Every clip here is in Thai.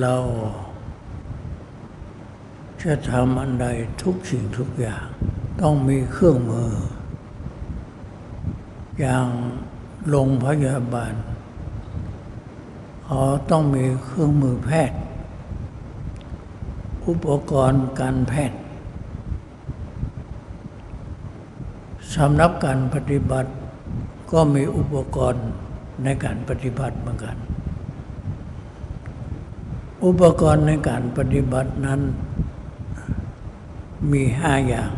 เราจะทำอันใดทุกสิ่งทุกอย่าง ต้องมีเครื่องมือ อย่างโรงพยาบาลเขาต้องมีเครื่องมือแพทย์ อุปกรณ์การแพทย์สำนับการปฏิบัติก็มีอุปกรณ์ในการปฏิบัติเหมือนกัน อุปกรณ์ในการปฏิบัตินั้นมีห้าอย่าง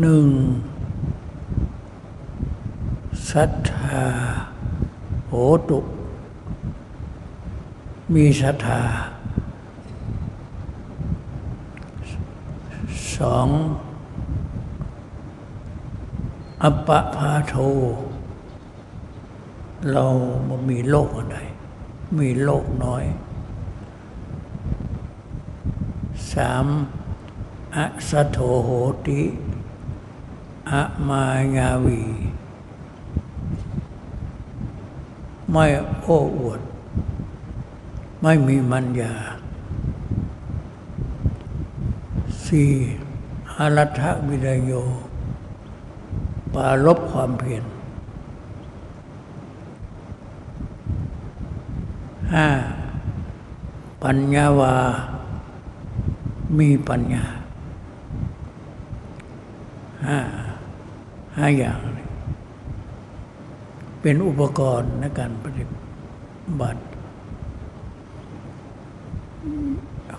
หนึ่งศรัทธาโหตุ มีศรัทธาสองอัปปะพาโท เรามีโลกอะไร มีโลกน้อยสามอะสะโทโหติอะมายาวี ไม่โอ้อวด ไม่มีมัญญาสี่อารัฐวิดโย ปาลบความเพียร ห้าปัญญาวา มีปัญญาห้าห้าอย่าง เป็นอุปกรณ์ในการปฏิบัติ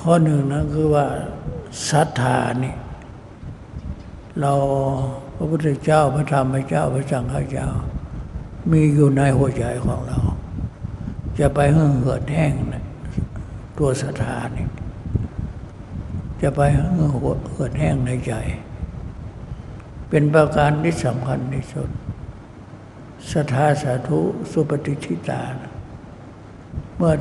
ข้อหนึ่งนะคือว่าศรัทธานี่เราพระพุทธเจ้าพระธรรมพระเจ้าพระสังฆเจ้า มีอยู่ในหัวใจของเรา จะไปเหือดแห้งนะตัวศรัทธานี่จะไปเหือดแห้งในใจ เป็นประการที่สำคัญที่สุดศรัทธาสาธุสุปฏิทิตานะเมื่อ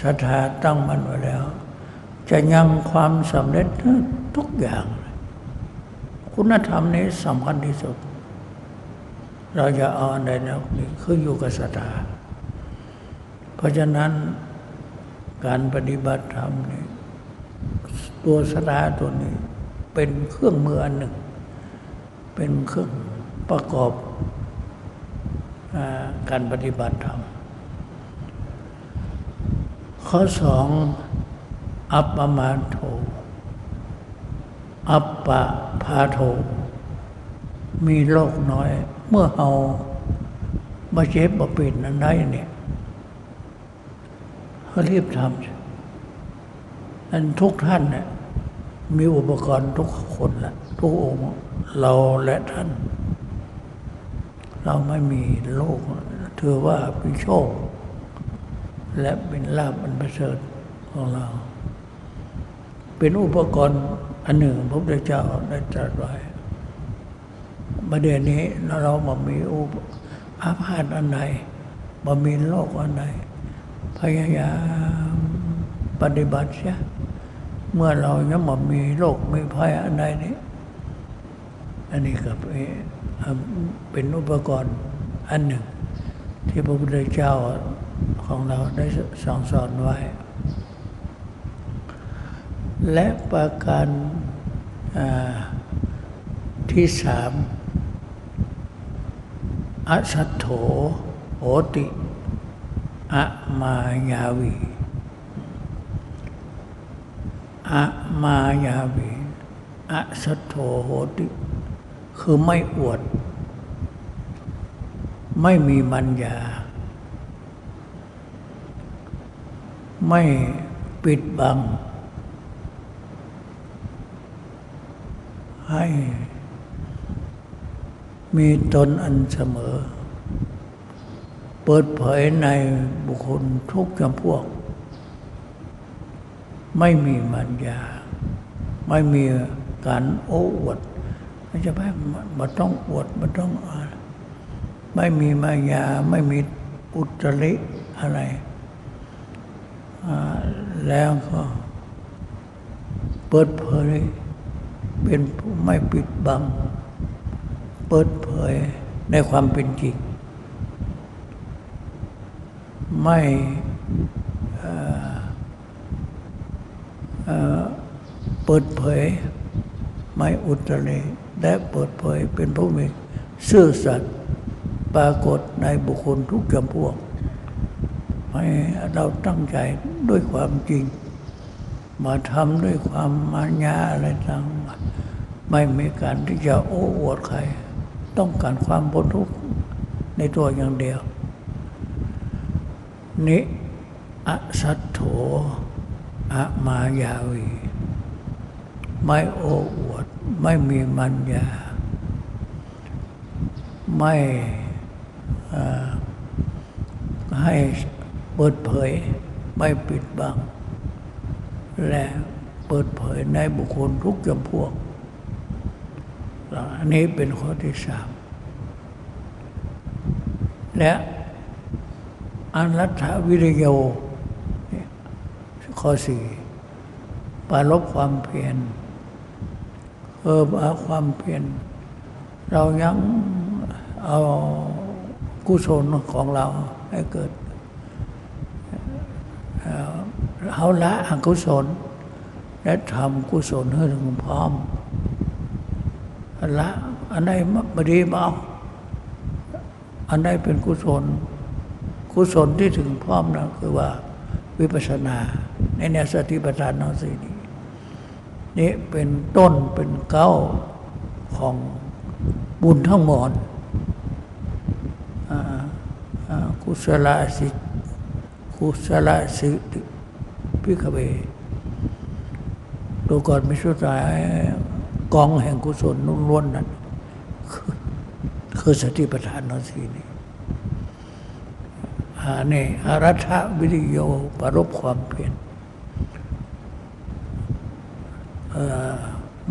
ศรัทธาตั้งมันไว้แล้ว จะยังความสำเร็จทุกอย่าง คุณธรรมนี้สำคัญที่สุด เราจะเอาอันใดแล้วนี่คืออยู่กับศรัทธา ราะฉะนั้นการปฏิบัติธรรมนี่ตัวศรัทธาตัวนี้เป็นเครื่องมืออันหนึ่ง เป็นเครื่องประกอบการปฏิบัติธรรม ข้อสองอัปปมาโท อัปปะพาโท มีโลกน้อย เมื่อเอามาเจ็บบปิดนั้นได้เนี่ย เขารีบทำอันทุกท่านเนี่ยมีอุปกรณ์ทุกคนแหละทุกองค์เราและท่าน เราไม่มีโลกถือว่าเป็นโชค และเป็นลาบอันประเสริฐของเรา เป็นอุปกรณ์อันหนึ่งพระพุทธเจ้าได้ตรัสไว้ประเดี๋ยวนี้เราบ่มีอุปอาพาธอันใดบ่มีโลกอันใด พยายามปฏิบัติเสียเมื่อเรายังมีโรคมีภัยอันใดนี้อันนี้ก็เป็นอุปกรณ์อันหนึ่ง ที่พระพุทธเจ้าของเราได้สั่งสอนไว้ และประการที่สามอสัตโถโหติ อะมายาวีอะมายาวีอะสัตโถโหติ คือไม่อวด ไม่มีมัญญา ไม่ปิดบัง ให้มีตนอันเสมอ เปิดเผยในบุคคลทุกจำพวก ไม่มีมัญญา ไม่มีการโอ้อวดไม่จะไปมาต้องอวดมาต้องไม่มีมายา ไม่มีอุตริอะไร แล้วก็เปิดเผยเป็นผู้ไม่ปิดบัง เปิดเผยในความเป็นจริง ไม่เปิดเผย ไม่อุตริและเปิดเผยเป็นผู้มีซื่อสัตย์ปรากฏในบุคคลทุกจำพวก ให้เราตั้งใจด้วยความจริง มาทำด้วยความมาญาอะไรต่างไม่มีการที่จะโอ้อวดใคร ต้องการความพ้นทุกข์ในตัวอย่างเดียว นิอสัตโถอมายาวี ไม่โอ้อวด ไม่มีมัญญา ไม่ให้เปิดเผย ไม่ปิดบัง และเปิดเผยในบุคคลทุกจำพวก อันนี้เป็นข้อที่สามและ อันรัฐวิริโย ข้อสี่ปาลบความเพียรเพิ่มความเพียรเรายังเอากุศลของเราให้เกิดเอาละอกุศล และทำกุศลให้ถึงพร้อมละอันใดไม่ดีมาเอาอันใดเป็นกุศล กุศลที่ถึงพร้อมนะคือว่าวิปัสสนา ในแนวสติปัฏฐานนอสีนี้นี่เป็นต้นเป็นเก้าของบุญทั้งหมดกุศลสิกุศลสิพิกเวตัวก่อนม่สุดายกองแห่งกุศลนุ่นล้วนนั้นคือสติปัฏฐานนสีนี่อั นนี้อารัฐวิริโยปรบความเพียร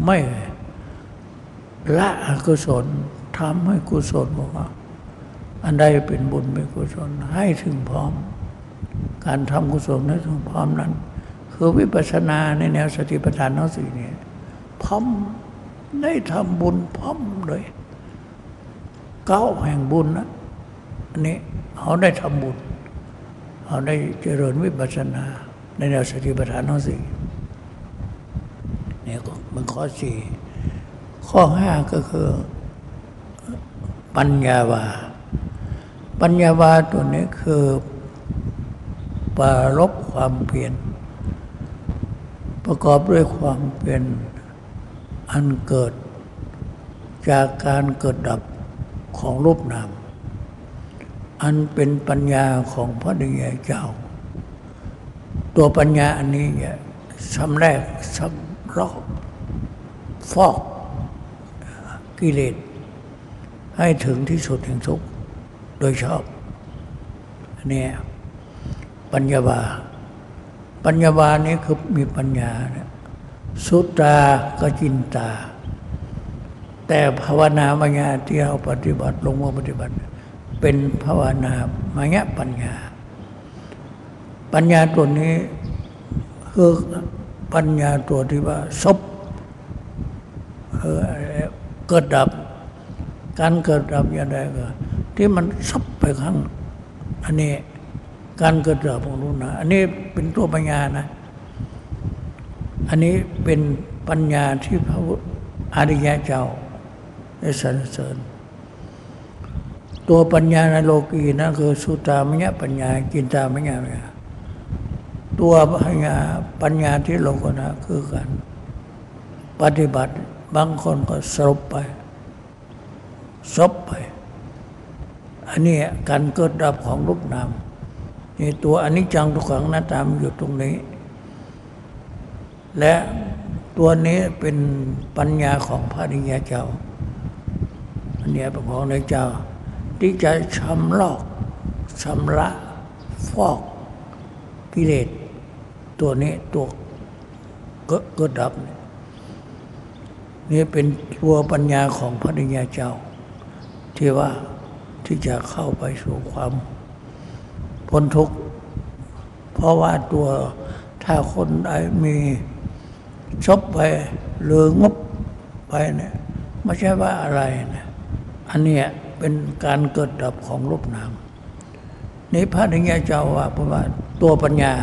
ไม่ละอกุศลทำให้กุศลบอกว่า อันใดเป็นบุญเป็นกุศลให้ถึงพร้อม การทำกุศลให้ถึงพร้อมนั้น คือวิปัสสนาในแนวสติปัฏฐานทั้งสี่นี้พร้อมได้ทำบุญพร้อมเลย เก้าแห่งบุญนะอันนี้ เขาได้ทำบุญเขาได้เจริญวิปัสสนา ในแนวสติปัฏฐานทั้งสี่เนี่ยก็มันข้อสี่ข้อห้าก็คือ ปัญญาวา ปัญญาวาตัวนี้คือปรารบความเพียรประกอบด้วยความเป็นอันเกิด จากการเกิดดับของรูปนาม อันเป็นปัญญาของพระดิยเจ้า ตัวปัญญาอันนี้เนี่ยสำแรกสำรอบฟอกกิเลสให้ถึงที่สุดแห่งทุกข์โดยชอบอันนี้ปัญญาบา ปัญญาบานี้คือมีปัญญาเนี่ยสุตาก็จินตา แต่ภาวนามายาที่เราปฏิบัติลงมาปฏิบัติ เป็นภาวนามายะปัญญา ปัญญาตัวนี้คือปัญญาตัวที่ว่าซบเกิดดับ การเกิดดับอย่างไรก็ที่มันซับไปข้างอันนี้การเกิดดับของรู้นะอันนี้เป็นตัวปัญญานะ อันนี้เป็นปัญญาที่พระอริยะเจ้าได้สรรเสริญ ตัวปัญญาในโลกีนะคือสุตามยปัญญากินตามยปัญญาตัวปัญญาปัญญาที่โลกนะคือการปฏิบัติ บางคนก็สลบไปซบไป อันนี้การเกิดดับของรูปนามนี่ตัวอนิจจังทุกขังนัตตามอยู่ตรงนี้ และตัวนี้เป็นปัญญาของพระนิยเจ้าปัญญาของในเจ้า ที่จะชำลอกชำระฟอกกิเลสตัวนี้ตัวก็ก็ดับนี่เป็นตัวปัญญาของพระนิยาเจ้า ที่ว่าที่จะเข้าไปสู่ความพ้นทุกข์ เพราะว่าตัวถ้าคนใดมีชบไปหรืองบไปเนี่ยไม่ใช่ว่าอะไรนะอันนี้ เป็นการเกิดดับของรูปนามนี่พระนิยเจ้าว่าเพราะว่าตัวปัญญา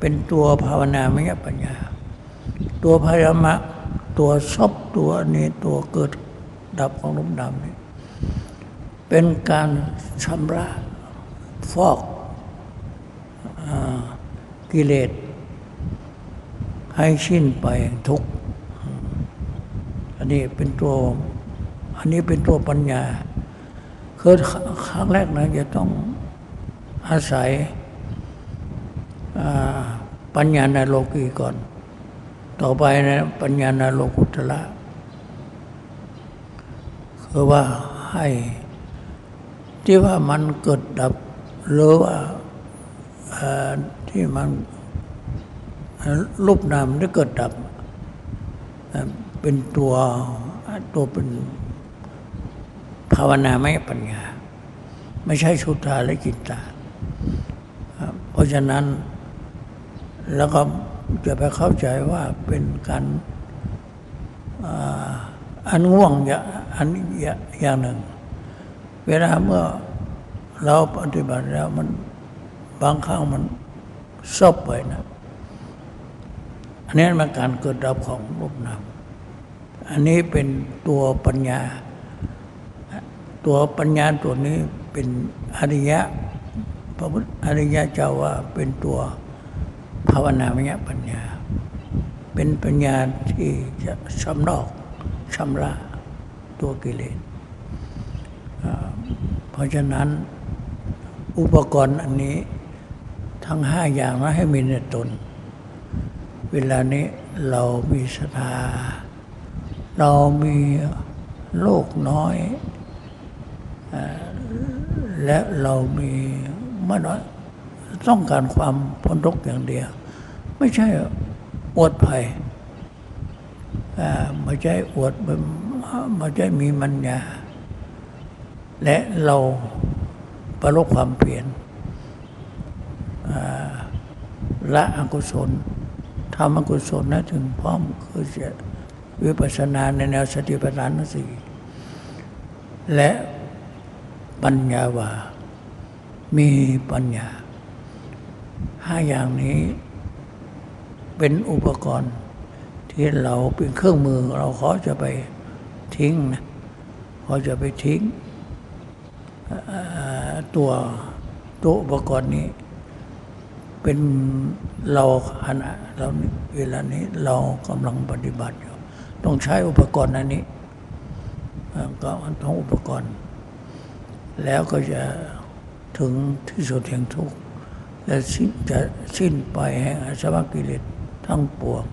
เป็นตัวภาวนาไม่ใช่ปัญญา ตัวพยามะตัวซบตัวนี้ตัวเกิดดับของลมดำนี่เป็นการชำระฟอกอกิเลสให้สิ้นไปทุกข์อันนี้เป็นตัว อันนี้เป็นตัวปัญญาคือครั้งแรกนะจะต้องอาศัยปัญญาในโลกีก่อน ต่อไปนะปัญญาในโลกุตละคือว่าให้ที่ว่ามันเกิดดับหรือว่าที่มันรูปนามได้เกิดดับ เป็นตัวตัวเป็น ภาวนาไม่ปัญญา ไม่ใช่สุตาและจิตตา เพราะฉะนั้นแล้วก็จะไปเข้าใจว่าเป็นการอันง่วงอันอย่างหนึ่ง เวลาเมื่อเราปฏิบัติแล้วมันบางครั้งมันซบไปนะอันนี้มันการเกิดดับของรูปนามอันนี้เป็นตัวปัญญา ตัวปัญญาตัวนี้เป็นอริยะพระพุทธอริยะเจ้าว่าเป็นตัวภาวนามยปัญญา เป็นปัญญาที่จะชำนอกชำระตัวกิเลสเพราะฉะนั้นอุปกรณ์อันนี้ทั้งห้าอย่างนะให้มีในตน เวลานี้เรามีศรัทธาเรามีโลกน้อย และเรามีมน้อยต้องการความพ้นทุกข์อย่างเดียว ไม่ใช่อวดภัยไม่ใช่อวดไม่ใช่มีมัญญา และเราประลบความเปลี่ยนละอกุศลทำอกุศลนะถึงพร้อมคือจะวิปัสสนาในแนวสติปัฏฐานสี่และ ปัญญาวา มีปัญญา ห้าอย่างนี้เป็นอุปกรณ์ที่เราเป็นเครื่องมือเราขอจะไปทิ้งนะขอจะไปทิ้งตัวตัวอุปกรณ์นี้ เป็นเราขณะเราเวลานี้เรากำลังปฏิบัติอยู่ต้องใช้อุปกรณ์อันนี้ก็ต้องอุปกรณ์ แล้วก็จะถึงที่สุดแห่งทุกข์และสิ้นจะสิ้นไปแห่งอาสวะกิเลสทั้งปวง